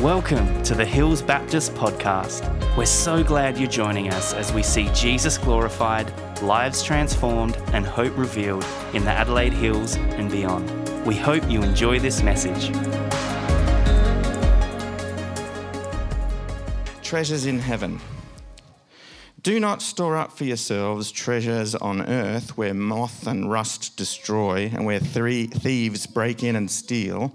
Welcome to the Hills Baptist Podcast. We're so glad you're joining us as we see Jesus glorified, lives transformed, and hope revealed in the Adelaide Hills and beyond. We hope you enjoy this message. Treasures in heaven. Do not store up for yourselves treasures on earth where moth and rust destroy and where thieves break in and steal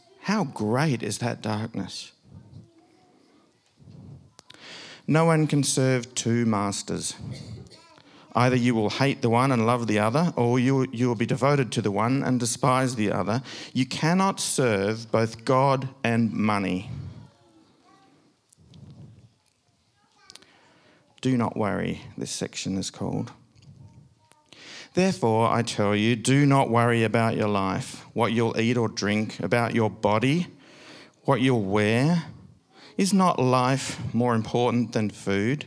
how great is that darkness? No one can serve two masters. Either you will hate the one and love the other, or you, you will be devoted to the one and despise the other. You cannot serve both God and money. Do not worry, this section is called. Therefore, I tell you, do not worry about your life, what you'll eat or drink, about your body, what you'll wear. Is not life more important than food,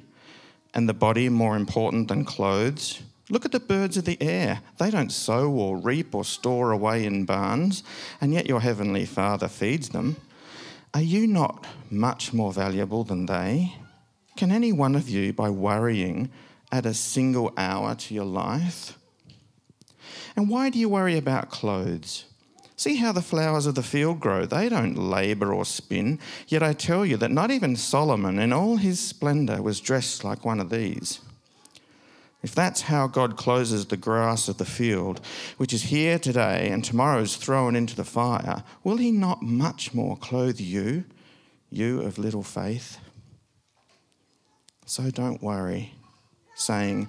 and the body more important than clothes? Look at the birds of the air. They don't sow or reap or store away in barns, and yet your heavenly Father feeds them. Are you not much more valuable than they? Can any one of you, by worrying, add a single hour to your life? And why do you worry about clothes? See how the flowers of the field grow. They don't labour or spin. Yet I tell you that not even Solomon in all his splendour was dressed like one of these. If that's how God closes the grass of the field, which is here today and tomorrow is thrown into the fire, will he not much more clothe you, you of little faith? So don't worry, saying,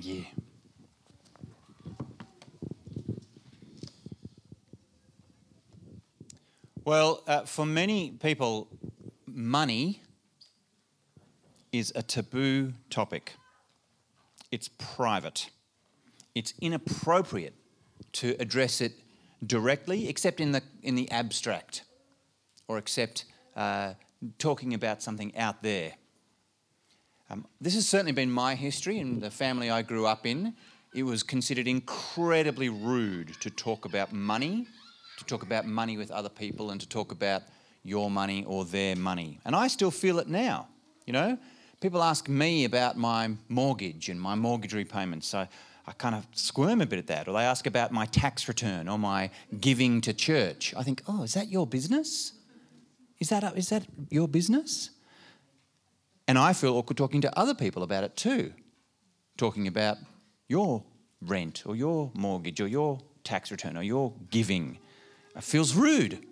Thank you. Well, uh, for many people, money is a taboo topic. It's private. It's inappropriate to address it directly, except in the, in the abstract, or except uh, talking about something out there. Um, this has certainly been my history and the family I grew up in. It was considered incredibly rude to talk about money, to talk about money with other people, and to talk about your money or their money. And I still feel it now. You know, people ask me about my mortgage and my mortgage repayments. So I kind of squirm a bit at that. Or they ask about my tax return or my giving to church. I think, oh, is that your business? Is that, is that your business? And I feel awkward talking to other people about it too, talking about your rent or your mortgage or your tax return or your giving. It feels rude.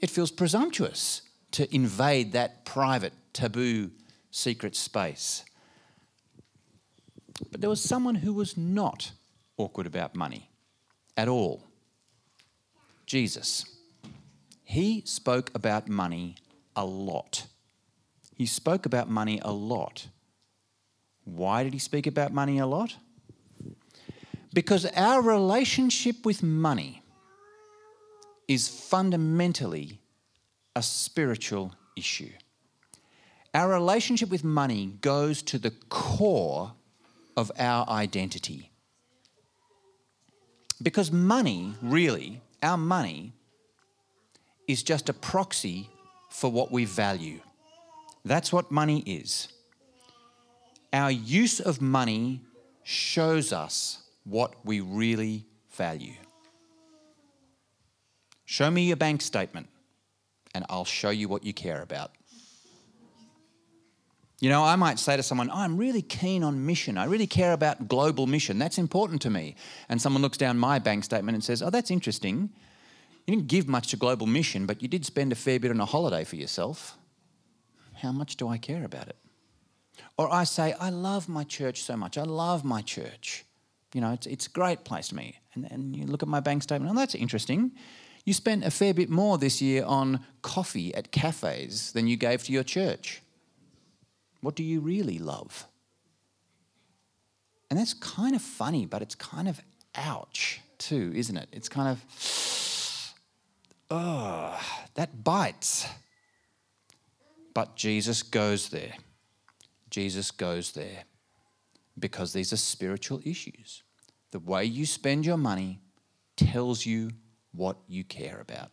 It feels presumptuous to invade that private, taboo, secret space. But there was someone who was not awkward about money at all Jesus. He spoke about money a lot. He spoke about money a lot. Why did he speak about money a lot? Because our relationship with money is fundamentally a spiritual issue. Our relationship with money goes to the core of our identity. Because money, really, our money, is just a proxy for what we value. That's what money is. Our use of money shows us what we really value. Show me your bank statement, and I'll show you what you care about. You know, I might say to someone, oh, I'm really keen on mission. I really care about global mission. That's important to me. And someone looks down my bank statement and says, oh, that's interesting. You didn't give much to global mission, but you did spend a fair bit on a holiday for yourself. How much do I care about it? Or I say, I love my church so much. I love my church. You know, it's, it's a great place to me. And, and you look at my bank statement, oh, that's interesting. You spent a fair bit more this year on coffee at cafes than you gave to your church. What do you really love? And that's kind of funny, but it's kind of ouch too, isn't it? It's kind of, oh, that bites. But Jesus goes there. Jesus goes there because these are spiritual issues. The way you spend your money tells you what you care about.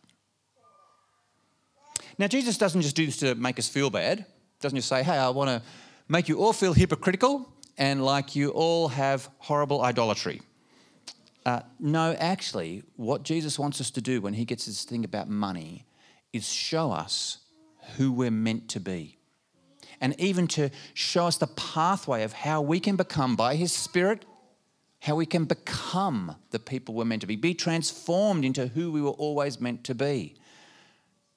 Now, Jesus doesn't just do this to make us feel bad, doesn't just say, hey, I want to make you all feel hypocritical and like you all have horrible idolatry. Uh, no, actually, what Jesus wants us to do when he gets this thing about money is show us who we're meant to be. And even to show us the pathway of how we can become, by his Spirit, how we can become the people we're meant to be, be transformed into who we were always meant to be.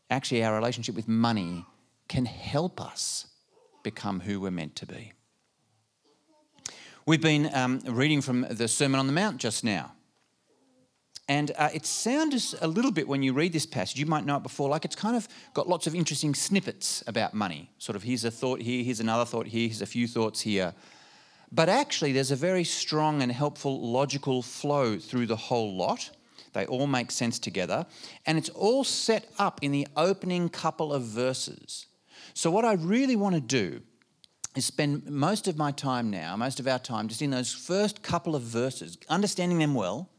Actually, our relationship with money can help us become who we're meant to be. We've been um, reading from the Sermon on the Mount just now. And uh, it sounds a little bit when you read this passage, you might know it before, like it's kind of got lots of interesting snippets about money. Sort of here's a thought here, here's another thought here, here's a few thoughts here. But actually, there's a very strong and helpful logical flow through the whole lot. They all make sense together. And it's all set up in the opening couple of verses. So, what I really want to do is spend most of my time now, most of our time, just in those first couple of verses, understanding them well.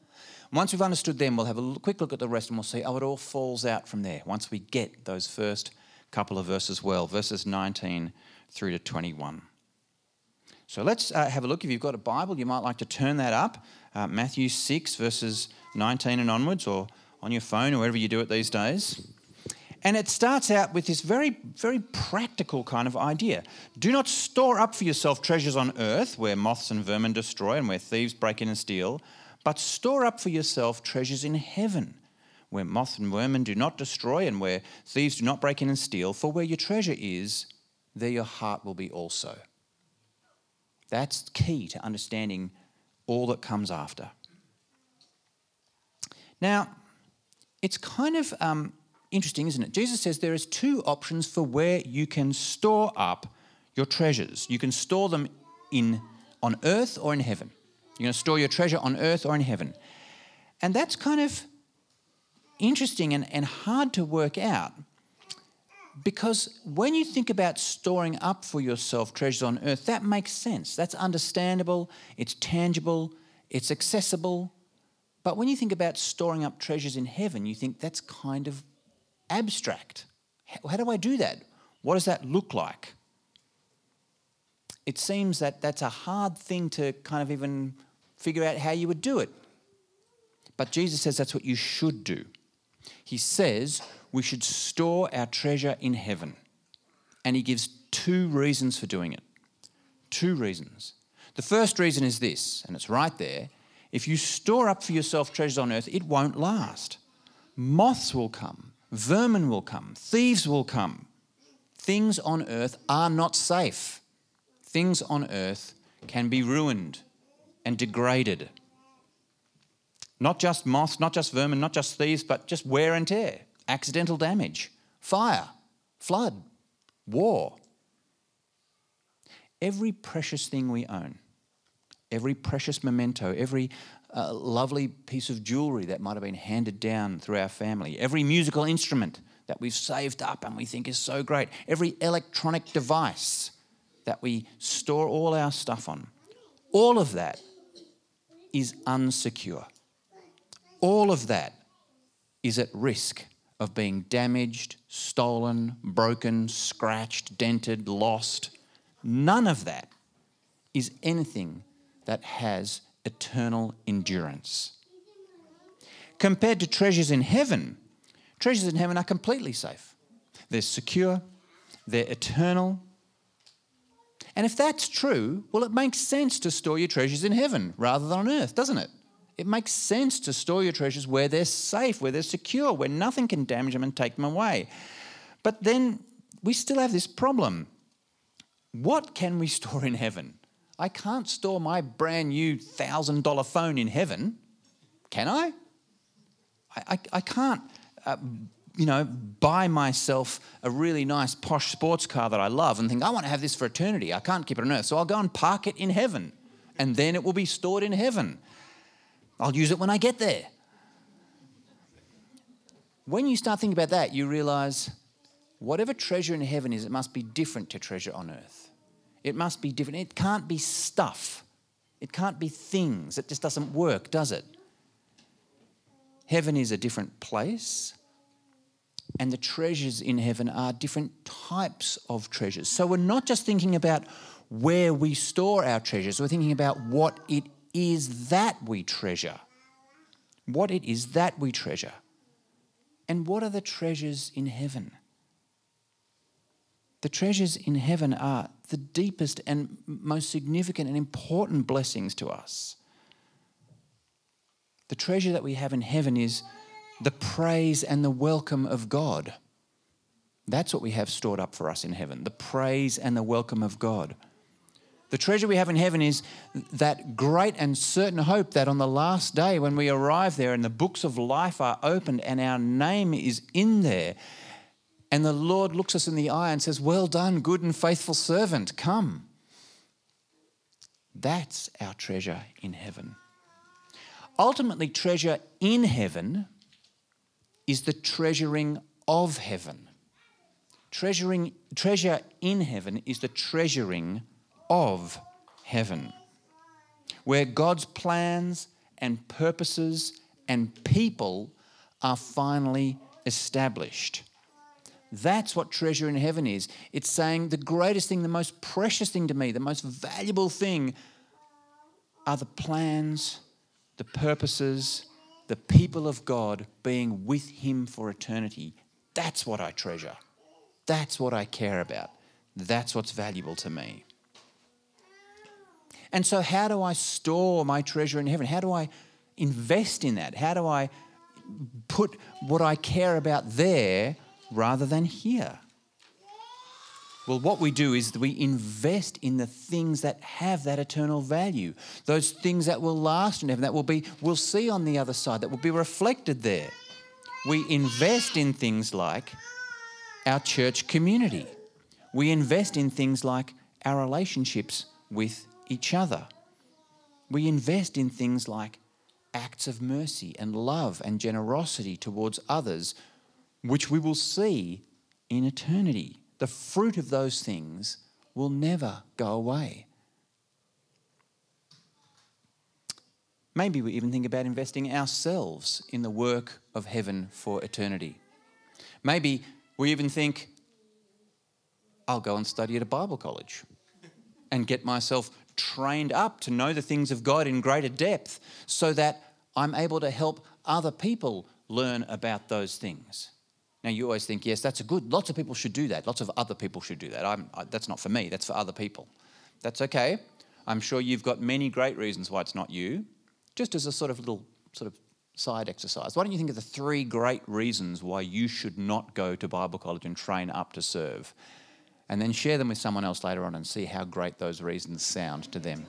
Once we've understood them, we'll have a quick look at the rest and we'll see, how it all falls out from there once we get those first couple of verses well, verses 19 through to 21. So let's uh, have a look. If you've got a Bible, you might like to turn that up. Uh, Matthew 6, verses 19 and onwards, or on your phone, or wherever you do it these days. And it starts out with this very, very practical kind of idea. Do not store up for yourself treasures on earth where moths and vermin destroy and where thieves break in and steal, but store up for yourself treasures in heaven where moth and vermin do not destroy and where thieves do not break in and steal. For where your treasure is, there your heart will be also. That's key to understanding all that comes after. Now, it's kind of um, interesting, isn't it? Jesus says there is two options for where you can store up your treasures. You can store them in on earth or in heaven. You're going to store your treasure on earth or in heaven. And that's kind of interesting and, and hard to work out because when you think about storing up for yourself treasures on earth, that makes sense. That's understandable, it's tangible, it's accessible. But when you think about storing up treasures in heaven, you think that's kind of abstract. How do I do that? What does that look like? It seems that that's a hard thing to kind of even figure out how you would do it. But Jesus says that's what you should do. He says we should store our treasure in heaven. And he gives two reasons for doing it. Two reasons. The first reason is this, and it's right there. If you store up for yourself treasures on earth, it won't last. Moths will come, Vermin will come, thieves will come. Things on earth are not safe. Things on earth can be ruined and degraded. Not just moths, not just vermin, not just thieves, but just wear and tear, accidental damage, fire, flood, war. Every precious thing we own, every precious memento, every a lovely piece of jewelry that might have been handed down through our family, every musical instrument that we've saved up and we think is so great, every electronic device that we store all our stuff on, all of that is unsecure. All of that is at risk of being damaged, stolen, broken, scratched, dented, lost. None of that is anything that has eternal endurance. Compared to treasures in heaven, treasures in heaven are completely safe. they're secure, they're eternal. And if that's true, well, it makes sense to store your treasures in heaven rather than on earth, doesn't it? It makes sense to store your treasures where they're safe, where they're secure, where nothing can damage them and take them away. But then we still have this problem. What can we store in heaven? I can't store my brand new $1,000 phone in heaven, can I? I, I, I can't, uh, you know, buy myself a really nice posh sports car that I love and think, I want to have this for eternity. I can't keep it on earth. So I'll go and park it in heaven, and then it will be stored in heaven. I'll use it when I get there. When you start thinking about that, you realize whatever treasure in heaven is, it must be different to treasure on earth. It must be different. It can't be stuff, it can't be things. It just doesn't work, does it? Heaven is a different place, and the treasures in heaven are different types of treasures. So we're not just thinking about where we store our treasures, we're thinking about what it is that we treasure. What it is that we treasure. And what are the treasures in heaven? The treasures in heaven are the deepest and most significant and important blessings to us. The treasure that we have in heaven is the praise and the welcome of God. That's what we have stored up for us in heaven the praise and the welcome of God. The treasure we have in heaven is that great and certain hope that on the last day, when we arrive there and the books of life are opened and our name is in there, and the Lord looks us in the eye and says, Well done, good and faithful servant, come. That's our treasure in heaven. Ultimately, treasure in heaven is the treasuring of heaven. Treasuring, treasure in heaven is the treasuring of heaven, where God's plans and purposes and people are finally established. That's what treasure in heaven is. It's saying the greatest thing, the most precious thing to me, the most valuable thing are the plans, the purposes, the people of God being with Him for eternity. That's what I treasure. That's what I care about. That's what's valuable to me. And so, how do I store my treasure in heaven? How do I invest in that? How do I put what I care about there rather than here? Well, what we do is we invest in the things that have that eternal value, those things that will last in heaven, that will be, we'll see on the other side, that will be reflected there. We invest in things like our church community. We invest in things like our relationships with each other. We invest in things like acts of mercy and love and generosity towards others which we will see in eternity. The fruit of those things will never go away. Maybe we even think about investing ourselves in the work of heaven for eternity. Maybe we even think, I'll go and study at a Bible college and get myself trained up to know the things of God in greater depth so that I'm able to help other people learn about those things. Now, you always think, yes, that's a good, lots of people should do that. Lots of other people should do that. I, that's not for me, that's for other people. That's okay. I'm sure you've got many great reasons why it's not you. Just as a sort of little sort of side exercise, why don't you think of the three great reasons why you should not go to Bible college and train up to serve? And then share them with someone else later on and see how great those reasons sound to them.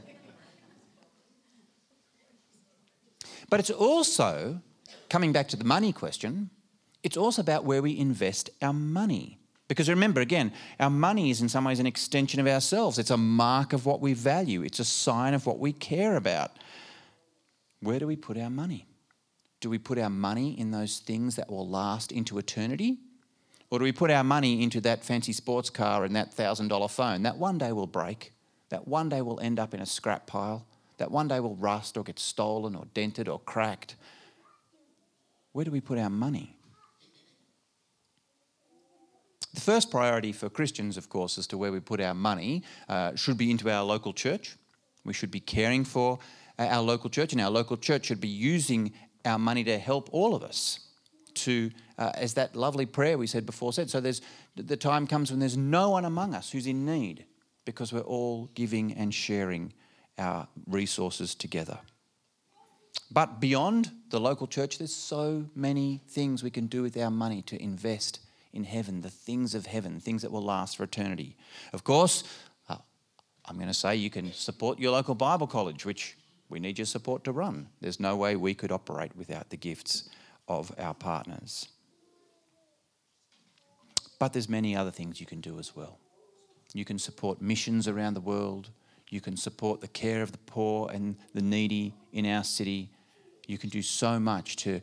But it's also, coming back to the money question, it's also about where we invest our money. Because remember, again, our money is in some ways an extension of ourselves. It's a mark of what we value, it's a sign of what we care about. Where do we put our money? Do we put our money in those things that will last into eternity? Or do we put our money into that fancy sports car and that $1,000 phone that one day will break, that one day will end up in a scrap pile, that one day will rust or get stolen or dented or cracked? Where do we put our money? The first priority for Christians, of course, as to where we put our money uh, should be into our local church. We should be caring for our local church, and our local church should be using our money to help all of us to, uh, as that lovely prayer we said before said, so there's the time comes when there's no one among us who's in need because we're all giving and sharing our resources together. But beyond the local church, there's so many things we can do with our money to invest in heaven, the things of heaven, things that will last for eternity. Of course, uh, I'm going to say you can support your local Bible college, which we need your support to run. There's no way we could operate without the gifts of our partners. But there's many other things you can do as well. You can support missions around the world. You can support the care of the poor and the needy in our city. You can do so much to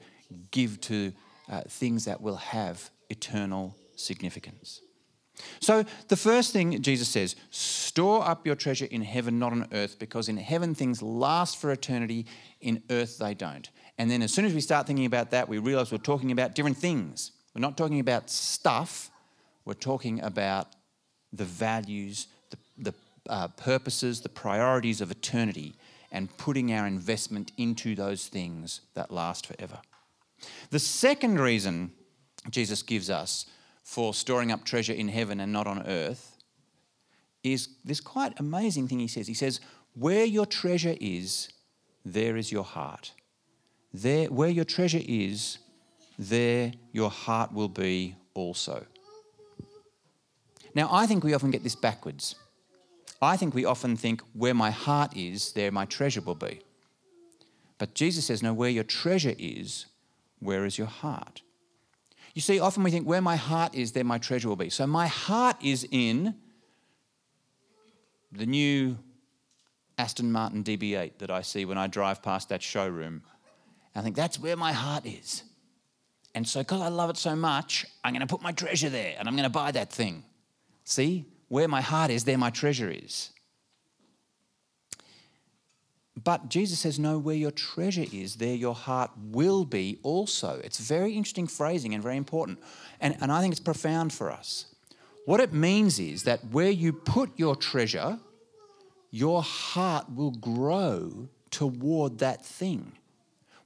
give to uh, things that will have eternal significance. So, the first thing Jesus says store up your treasure in heaven, not on earth, because in heaven things last for eternity, in earth they don't. And then, as soon as we start thinking about that, we realize we're talking about different things. We're not talking about stuff, we're talking about the values, the, the uh, purposes, the priorities of eternity, and putting our investment into those things that last forever. The second reason Jesus gives us for storing up treasure in heaven and not on earth is this quite amazing thing he says. He says, Where your treasure is, there is your heart. There, where your treasure is, there your heart will be also. Now, I think we often get this backwards. I think we often think, where my heart is, there my treasure will be. But Jesus says, no, where your treasure is, where is your heart? You see, often we think, where my heart is, there my treasure will be. So my heart is in the new Aston Martin DB8 that I see when I drive past that showroom. I think that's where my heart is. And so, because I love it so much, I'm going to put my treasure there and I'm going to buy that thing. See, where my heart is, there my treasure is. But Jesus says, No, where your treasure is, there your heart will be also. It's very interesting phrasing and very important. And, and I think it's profound for us. What it means is that where you put your treasure, your heart will grow toward that thing.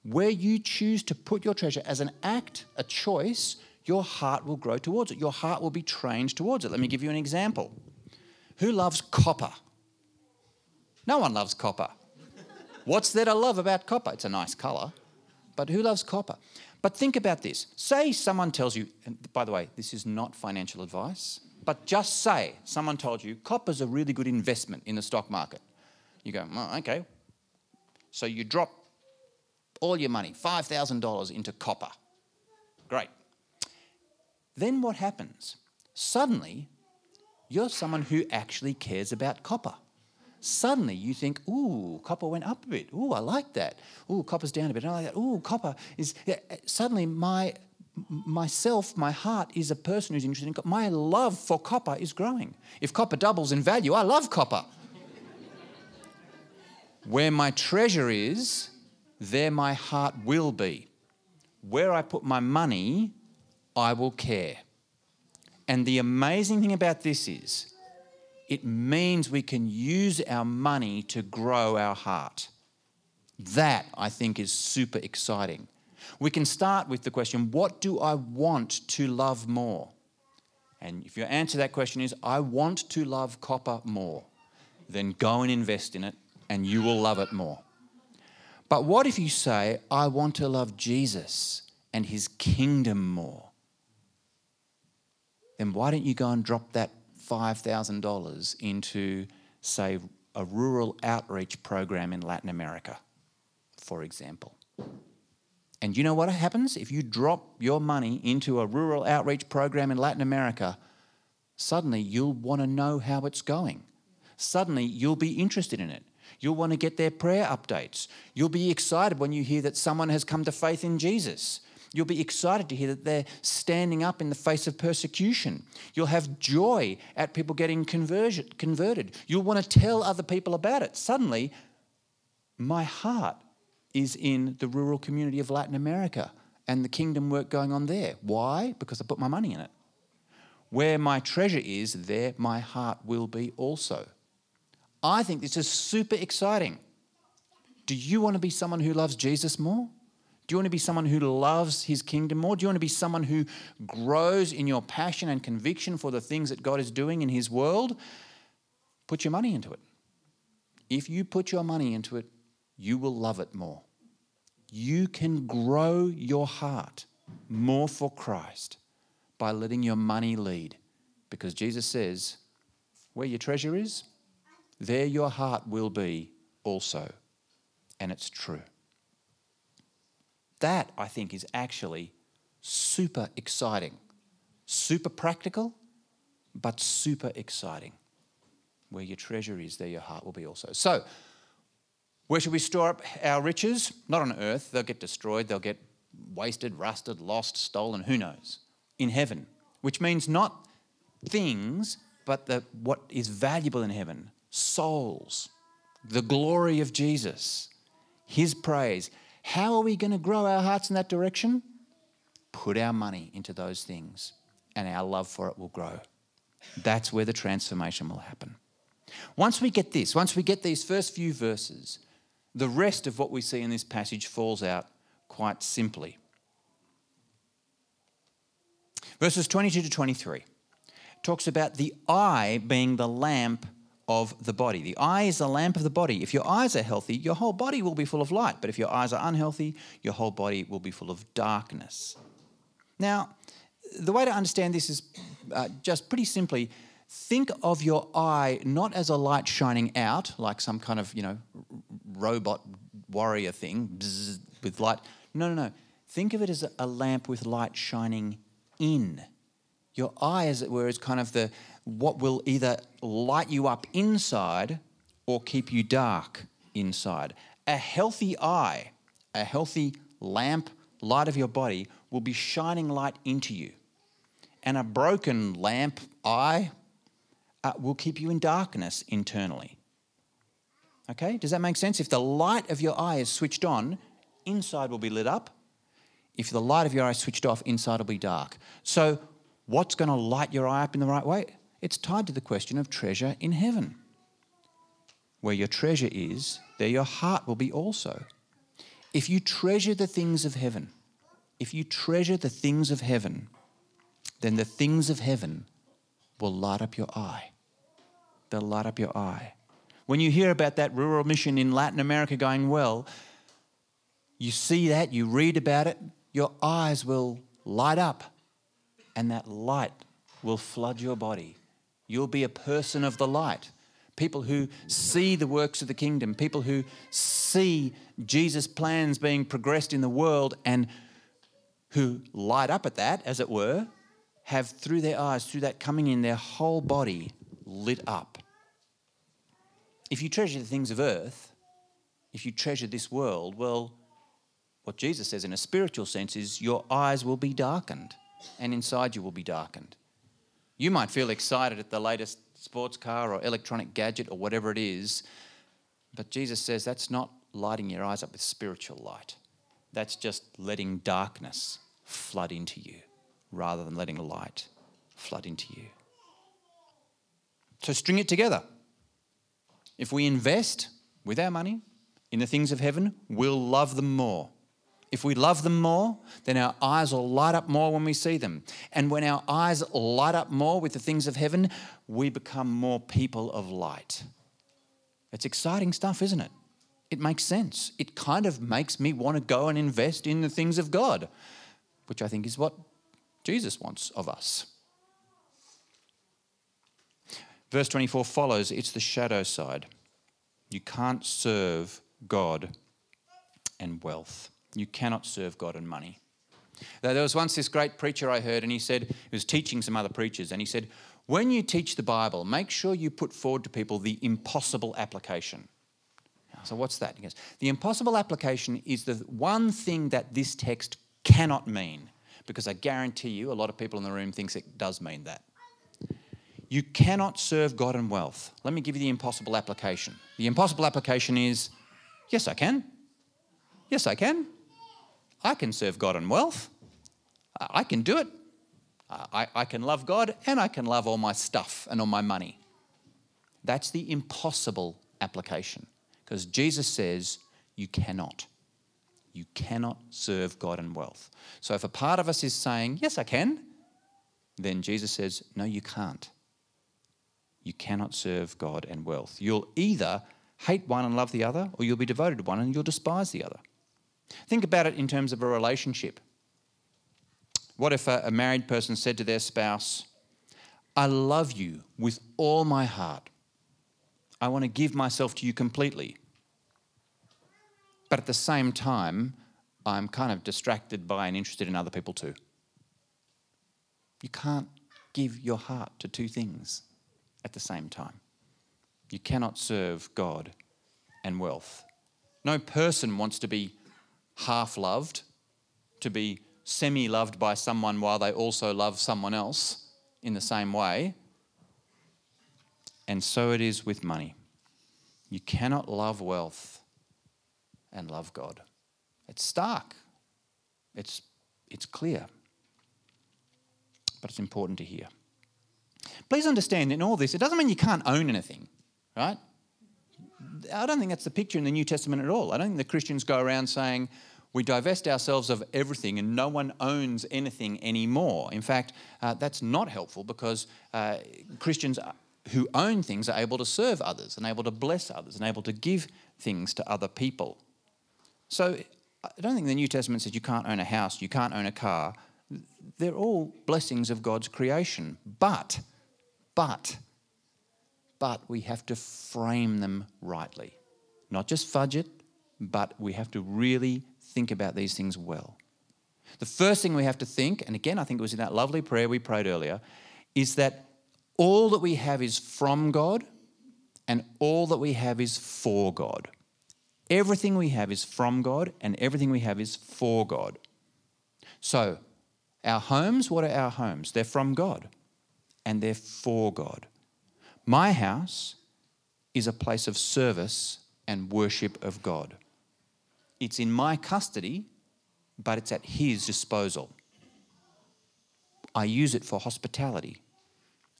Where you choose to put your treasure as an act, a choice, your heart will grow towards it. Your heart will be trained towards it. Let me give you an example. Who loves copper? No one loves copper. What's there to love about copper? It's a nice colour. But who loves copper? But think about this. Say someone tells you, and by the way, this is not financial advice, but just say someone told you copper's a really good investment in the stock market. You go, oh, okay. So you drop all your money, $5,000 into copper. Great. Then what happens? Suddenly, you're someone who actually cares about copper suddenly you think, ooh, copper went up a bit. Ooh, I like that. Ooh, copper's down a bit. I like that. Ooh, copper is. Yeah, eh, suddenly my myself, my heart is a person who's interested in copper. My love for copper is growing. If copper doubles in value, I love copper. Where my treasure is, there my heart will be. Where I put my money, I will care. And the amazing thing about this is, it means we can use our money to grow our heart. That, I think, is super exciting. We can start with the question what do I want to love more? And if your answer to that question is, I want to love copper more, then go and invest in it and you will love it more. But what if you say, I want to love Jesus and his kingdom more? Then why don't you go and drop that $5,000 into, say, a rural outreach program in Latin America, for example. And you know what happens? If you drop your money into a rural outreach program in Latin America, suddenly you'll want to know how it's going. Suddenly you'll be interested in it. You'll want to get their prayer updates. You'll be excited when you hear that someone has come to faith in Jesus. You'll be excited to hear that they're standing up in the face of persecution. You'll have joy at people getting converted. You'll want to tell other people about it. Suddenly, my heart is in the rural community of Latin America and the kingdom work going on there. Why? Because I put my money in it. Where my treasure is, there my heart will be also. I think this is super exciting. Do you want to be someone who loves Jesus more? Do you want to be someone who loves his kingdom more? Do you want to be someone who grows in your passion and conviction for the things that God is doing in his world? Put your money into it. If you put your money into it, you will love it more. You can grow your heart more for Christ by letting your money lead. Because Jesus says, where your treasure is, there your heart will be also. And it's true. That, I think, is actually super exciting, super practical, but super exciting. Where your treasure is, there your heart will be also. So, where should we store up our riches? Not on earth. They'll get destroyed, they'll get wasted, rusted, lost, stolen, who knows? In heaven, which means not things, but the, what is valuable in heaven souls, the glory of Jesus, His praise. How are we going to grow our hearts in that direction? Put our money into those things, and our love for it will grow. That's where the transformation will happen. Once we get this, once we get these first few verses, the rest of what we see in this passage falls out quite simply. Verses 22 to 23 talks about the eye being the lamp of the body. The eye is the lamp of the body. If your eyes are healthy, your whole body will be full of light. But if your eyes are unhealthy, your whole body will be full of darkness. Now, the way to understand this is uh, just pretty simply think of your eye not as a light shining out, like some kind of, you know, robot warrior thing bzz, with light. No, no, no. Think of it as a lamp with light shining in. Your eye, as it were, is kind of the what will either light you up inside or keep you dark inside. A healthy eye, a healthy lamp, light of your body, will be shining light into you. And a broken lamp, eye, uh, will keep you in darkness internally. Okay, does that make sense? If the light of your eye is switched on, inside will be lit up. If the light of your eye is switched off, inside will be dark. So, what's going to light your eye up in the right way? It's tied to the question of treasure in heaven. Where your treasure is, there your heart will be also. If you treasure the things of heaven, if you treasure the things of heaven, then the things of heaven will light up your eye. They'll light up your eye. When you hear about that rural mission in Latin America going well, you see that, you read about it, your eyes will light up, and that light will flood your body. You'll be a person of the light. People who see the works of the kingdom, people who see Jesus' plans being progressed in the world and who light up at that, as it were, have through their eyes, through that coming in, their whole body lit up. If you treasure the things of earth, if you treasure this world, well, what Jesus says in a spiritual sense is your eyes will be darkened and inside you will be darkened. You might feel excited at the latest sports car or electronic gadget or whatever it is, but Jesus says that's not lighting your eyes up with spiritual light. That's just letting darkness flood into you rather than letting light flood into you. So string it together. If we invest with our money in the things of heaven, we'll love them more. If we love them more, then our eyes will light up more when we see them. And when our eyes light up more with the things of heaven, we become more people of light. It's exciting stuff, isn't it? It makes sense. It kind of makes me want to go and invest in the things of God, which I think is what Jesus wants of us. Verse 24 follows it's the shadow side. You can't serve God and wealth. You cannot serve God and money. There was once this great preacher I heard, and he said, he was teaching some other preachers, and he said, When you teach the Bible, make sure you put forward to people the impossible application. So, what's that? He goes, The impossible application is the one thing that this text cannot mean, because I guarantee you a lot of people in the room thinks it does mean that. You cannot serve God and wealth. Let me give you the impossible application. The impossible application is yes, I can. Yes, I can. I can serve God and wealth. I can do it. I, I can love God and I can love all my stuff and all my money. That's the impossible application because Jesus says you cannot. You cannot serve God and wealth. So if a part of us is saying, Yes, I can, then Jesus says, No, you can't. You cannot serve God and wealth. You'll either hate one and love the other, or you'll be devoted to one and you'll despise the other. Think about it in terms of a relationship. What if a, married person said to their spouse, I love you with all my heart. I want to give myself to you completely. But at the same time, I'm kind of distracted by and interested in other people too. You can't give your heart to two things at the same time. You cannot serve God and wealth. No person wants to be half loved, to be semi loved by someone while they also love someone else in the same way. And so it is with money. You cannot love wealth and love God. It's stark, it's, it's clear, but it's important to hear. Please understand in all this, it doesn't mean you can't own anything, right? I don't think that's the picture in the New Testament at all. I don't think the Christians go around saying, we divest ourselves of everything and no one owns anything anymore. In fact, uh, that's not helpful because uh, Christians who own things are able to serve others and able to bless others and able to give things to other people. So I don't think the New Testament says you can't own a house, you can't own a car. They're all blessings of God's creation. But, but, but we have to frame them rightly. Not just fudge it, but we have to really think about these things well. The first thing we have to think, and again, I think it was in that lovely prayer we prayed earlier, is that all that we have is from God and all that we have is for God. Everything we have is from God and everything we have is for God. So, our homes, what are our homes? They're from God and they're for God. My house is a place of service and worship of God. It's in my custody, but it's at His disposal. I use it for hospitality.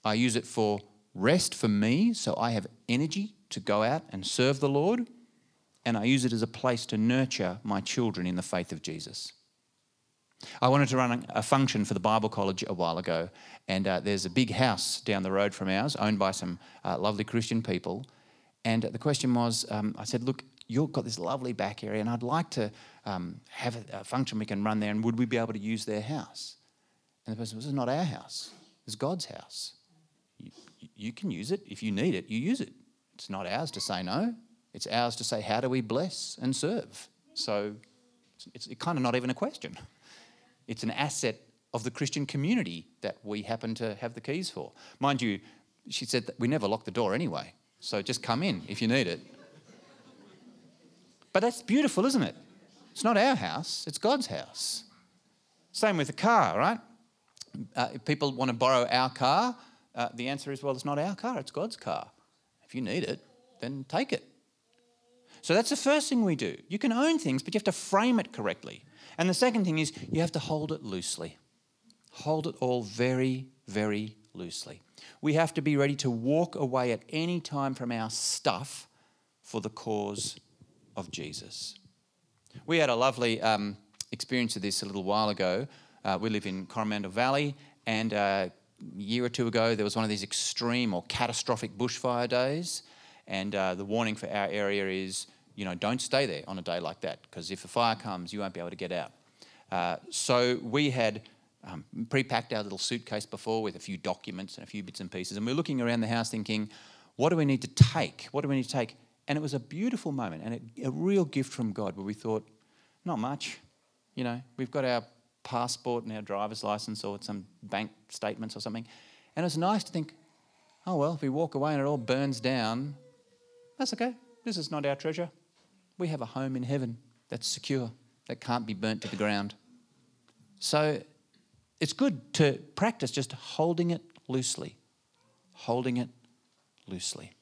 I use it for rest for me, so I have energy to go out and serve the Lord. And I use it as a place to nurture my children in the faith of Jesus. I wanted to run a function for the Bible College a while ago, and uh, there's a big house down the road from ours, owned by some uh, lovely Christian people. And the question was um, I said, Look, you've got this lovely back area, and I'd like to um, have a, function we can run there, and would we be able to use their house? And the person was, This is not our house, it's God's house. You, you can use it. If you need it, you use it. It's not ours to say no, it's ours to say, How do we bless and serve? So it's, it's kind of not even a question. It's an asset of the Christian community that we happen to have the keys for. Mind you, she said that we never lock the door anyway, so just come in if you need it. But that's beautiful, isn't it? It's not our house, it's God's house. Same with the car, right? Uh, if people want to borrow our car, uh, the answer is well, it's not our car, it's God's car. If you need it, then take it. So that's the first thing we do. You can own things, but you have to frame it correctly. And the second thing is you have to hold it loosely. Hold it all very, very loosely. We have to be ready to walk away at any time from our stuff for the cause of Jesus. We had a lovely um, experience of this a little while ago. Uh, we live in Coromandel Valley, and uh, a year or two ago, there was one of these extreme or catastrophic bushfire days. And uh, the warning for our area is, you know, don't stay there on a day like that, because if a fire comes, you won't be able to get out. Uh, so we had um, pre-packed our little suitcase before with a few documents and a few bits and pieces, and we are looking around the house thinking, what do we need to take? What do we need to take? And it was a beautiful moment and a, a real gift from God where we thought, not much. You know, we've got our passport and our driver's license or some bank statements or something. And it was nice to think, oh, well, if we walk away and it all burns down, that's okay. This is not our treasure. We have a home in heaven that's secure, that can't be burnt to the ground. So it's good to practice just holding it loosely, holding it loosely.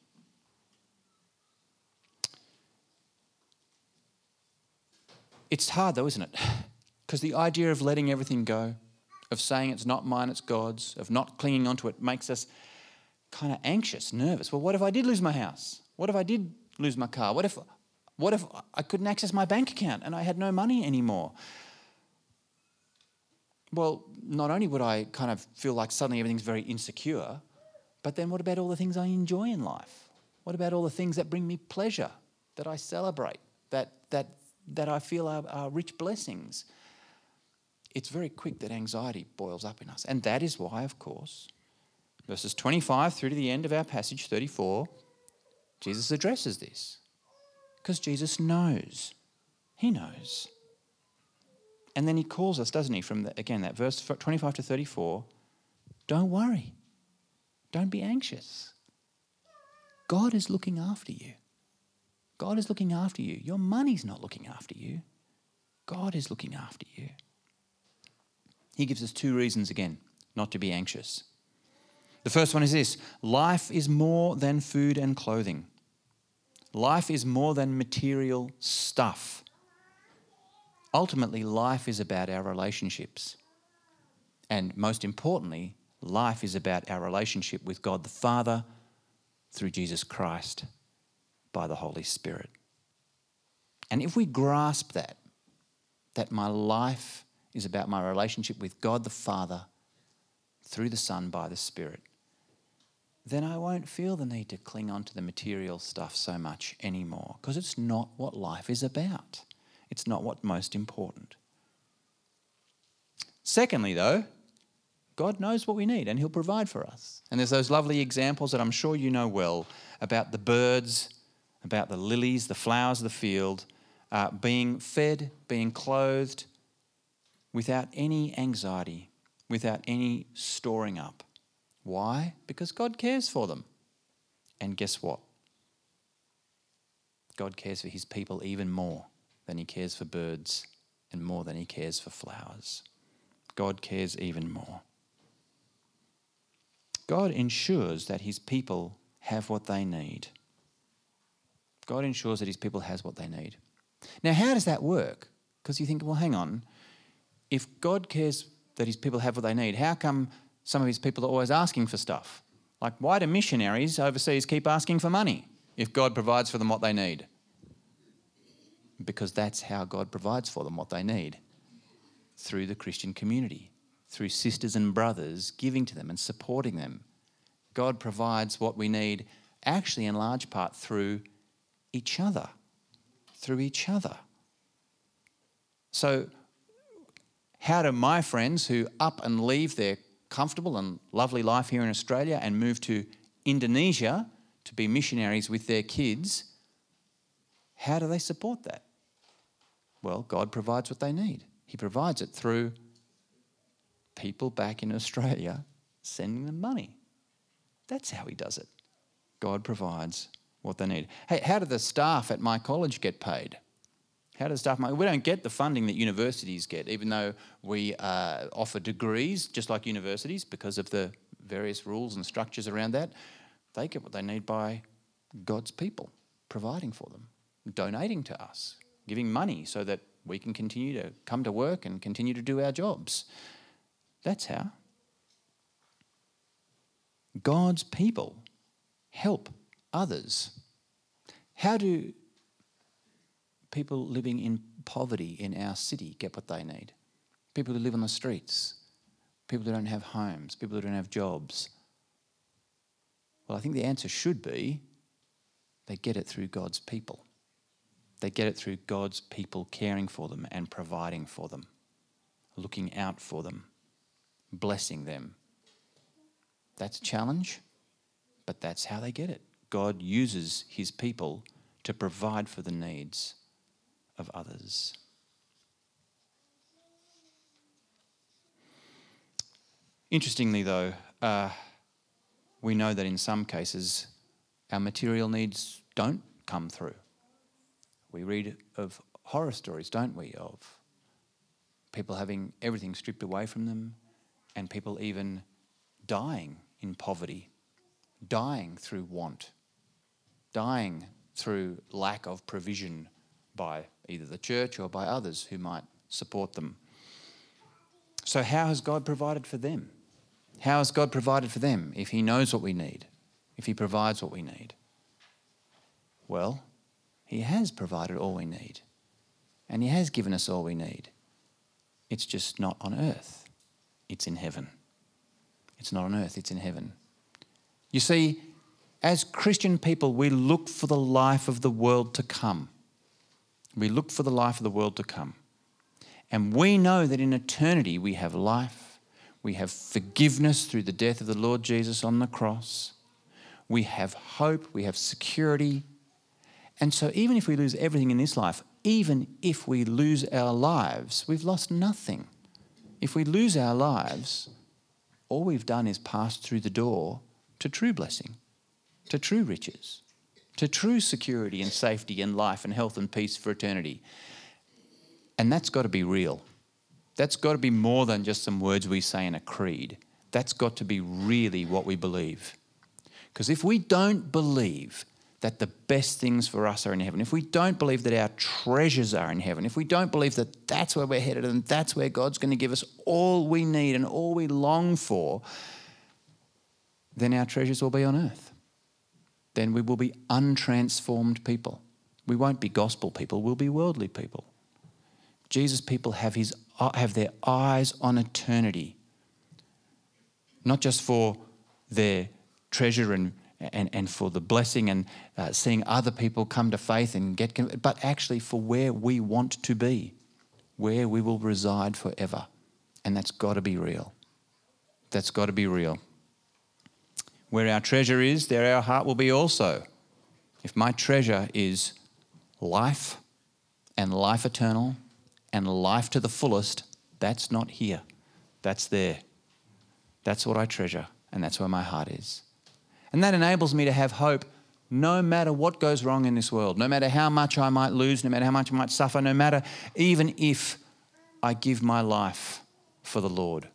It's hard though, isn't it? Because the idea of letting everything go, of saying it's not mine, it's God's, of not clinging onto it makes us kind of anxious, nervous. Well, what if I did lose my house? What if I did lose my car? What if What if I couldn't access my bank account and I had no money anymore? Well, not only would I kind of feel like suddenly everything's very insecure, but then what about all the things I enjoy in life? What about all the things that bring me pleasure, that I celebrate, that, that, that I feel are, are rich blessings? It's very quick that anxiety boils up in us. And that is why, of course, verses 25 through to the end of our passage, 34, Jesus addresses this. Because Jesus knows. He knows. And then he calls us, doesn't he, from, the, again, that verse 25 to 34 don't worry. Don't be anxious. God is looking after you. God is looking after you. Your money's not looking after you. God is looking after you. He gives us two reasons again not to be anxious. The first one is this life is more than food and clothing. Life is more than material stuff. Ultimately, life is about our relationships. And most importantly, life is about our relationship with God the Father through Jesus Christ by the Holy Spirit. And if we grasp that, that my life is about my relationship with God the Father through the Son by the Spirit, then I won't feel the need to cling on to the material stuff so much anymore because it's not what life is about. It's not what's most important. Secondly, though, God knows what we need and He'll provide for us. And there's those lovely examples that I'm sure you know well about the birds, about the lilies, the flowers of the field, uh, being fed, being clothed without any anxiety, without any storing up. Why? Because God cares for them. And guess what? God cares for his people even more than he cares for birds and more than he cares for flowers. God cares even more. God ensures that his people have what they need. God ensures that his people has what they need. Now, how does that work? Because you think, well, hang on. If God cares that his people have what they need, how come some of his people are always asking for stuff. Like, why do missionaries overseas keep asking for money if God provides for them what they need? Because that's how God provides for them what they need through the Christian community, through sisters and brothers giving to them and supporting them. God provides what we need actually in large part through each other. Through each other. So, how do my friends who up and leave their comfortable and lovely life here in Australia and move to Indonesia to be missionaries with their kids, how do they support that? Well, God provides what they need. He provides it through people back in Australia sending them money. That's how He does it. God provides what they need. Hey, how do the staff at my college get paid? How does staff? We don't get the funding that universities get, even though we uh, offer degrees just like universities because of the various rules and structures around that. They get what they need by God's people providing for them, donating to us, giving money so that we can continue to come to work and continue to do our jobs. That's how. God's people help others. How do people living in poverty in our city get what they need. People who live on the streets, people who don't have homes, people who don't have jobs. Well, I think the answer should be they get it through God's people. They get it through God's people caring for them and providing for them, looking out for them, blessing them. That's a challenge, but that's how they get it. God uses his people to provide for the needs of others. Interestingly, though, uh, we know that in some cases our material needs don't come through. We read of horror stories, don't we, of people having everything stripped away from them and people even dying in poverty, dying through want, dying through lack of provision by either the church or by others who might support them. So, how has God provided for them? How has God provided for them if He knows what we need, if He provides what we need? Well, He has provided all we need. And He has given us all we need. It's just not on earth, it's in heaven. It's not on earth, it's in heaven. You see, as Christian people, we look for the life of the world to come. We look for the life of the world to come. And we know that in eternity we have life, we have forgiveness through the death of the Lord Jesus on the cross, we have hope, we have security. And so, even if we lose everything in this life, even if we lose our lives, we've lost nothing. If we lose our lives, all we've done is passed through the door to true blessing, to true riches, to true security and safety and life and health and peace for eternity. And that's got to be real. That's got to be more than just some words we say in a creed. That's got to be really what we believe. Because if we don't believe that the best things for us are in heaven, if we don't believe that our treasures are in heaven, if we don't believe that that's where we're headed and that's where God's going to give us all we need and all we long for, then our treasures will be on earth. Then we will be untransformed people. We won't be gospel people, we'll be worldly people. Jesus people have, his, have their eyes on eternity, not just for their treasure and, and, and for the blessing and uh, seeing other people come to faith and get, but actually for where we want to be, where we will reside forever. And that's got to be real. That's got to be real. Where our treasure is, there our heart will be also. If my treasure is life and life eternal and life to the fullest, that's not here. That's there. That's what I treasure, and that's where my heart is. And that enables me to have hope no matter what goes wrong in this world, no matter how much I might lose, no matter how much I might suffer, no matter even if I give my life for the Lord.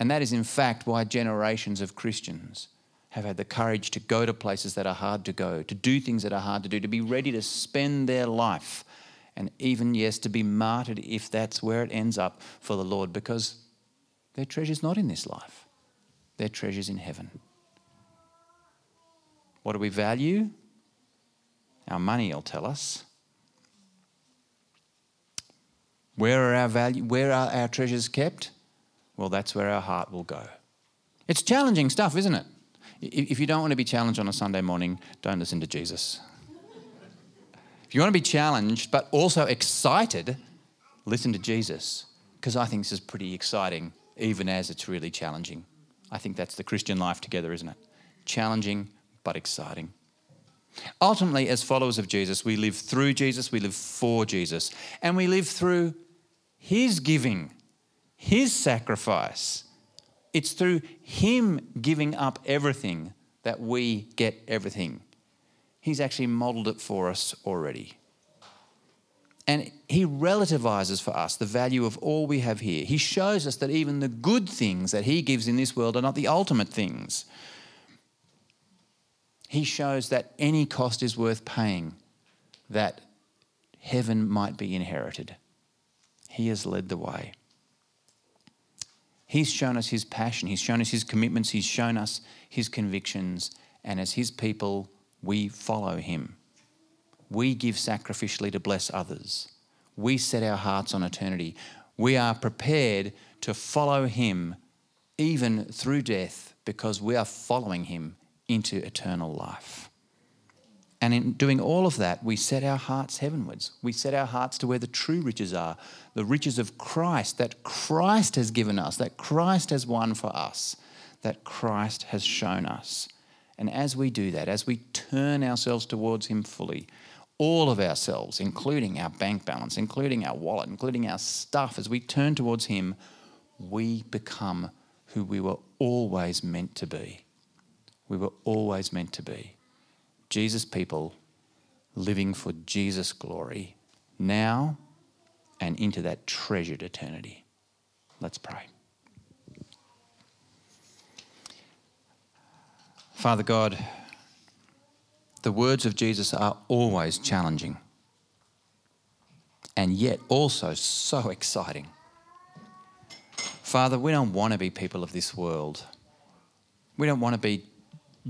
And that is, in fact, why generations of Christians have had the courage to go to places that are hard to go, to do things that are hard to do, to be ready to spend their life and even, yes, to be martyred if that's where it ends up for the Lord, because their treasure's not in this life, their treasure's in heaven. What do we value? Our money will tell us. Where are our value, where are our treasures kept? Well, that's where our heart will go. It's challenging stuff, isn't it? If you don't want to be challenged on a Sunday morning, don't listen to Jesus. If you want to be challenged but also excited, listen to Jesus, because I think this is pretty exciting, even as it's really challenging. I think that's the Christian life together, isn't it? Challenging but exciting. Ultimately, as followers of Jesus, we live through Jesus, we live for Jesus, and we live through His giving, His sacrifice. It's through Him giving up everything that we get everything. He's actually modeled it for us already. And he relativizes for us the value of all we have here. He shows us that even the good things that he gives in this world are not the ultimate things. He shows that any cost is worth paying, that heaven might be inherited. He has led the way. He's shown us his passion, he's shown us his commitments, he's shown us his convictions, and as his people, we follow him. We give sacrificially to bless others. We set our hearts on eternity. We are prepared to follow him even through death because we are following him into eternal life. And in doing all of that, we set our hearts heavenwards. We set our hearts to where the true riches are the riches of Christ that Christ has given us, that Christ has won for us, that Christ has shown us. And as we do that, as we turn ourselves towards Him fully, all of ourselves, including our bank balance, including our wallet, including our stuff, as we turn towards Him, we become who we were always meant to be. We were always meant to be. Jesus people living for Jesus' glory now and into that treasured eternity. Let's pray. Father God, the words of Jesus are always challenging and yet also so exciting. Father, we don't want to be people of this world. We don't want to be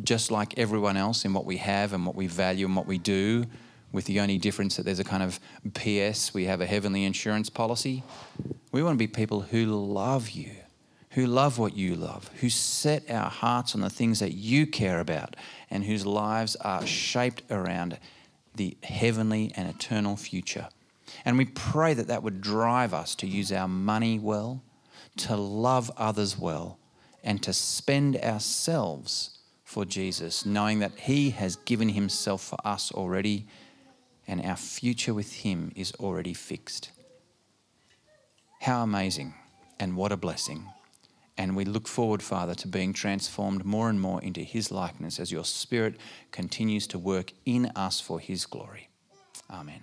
just like everyone else in what we have and what we value and what we do. with the only difference that there's a kind of PS, we have a heavenly insurance policy. We want to be people who love you, who love what you love, who set our hearts on the things that you care about, and whose lives are shaped around the heavenly and eternal future. And we pray that that would drive us to use our money well, to love others well, and to spend ourselves for Jesus, knowing that He has given Himself for us already and our future with Him is already fixed. How amazing and what a blessing. And we look forward, Father, to being transformed more and more into His likeness as your Spirit continues to work in us for His glory. Amen.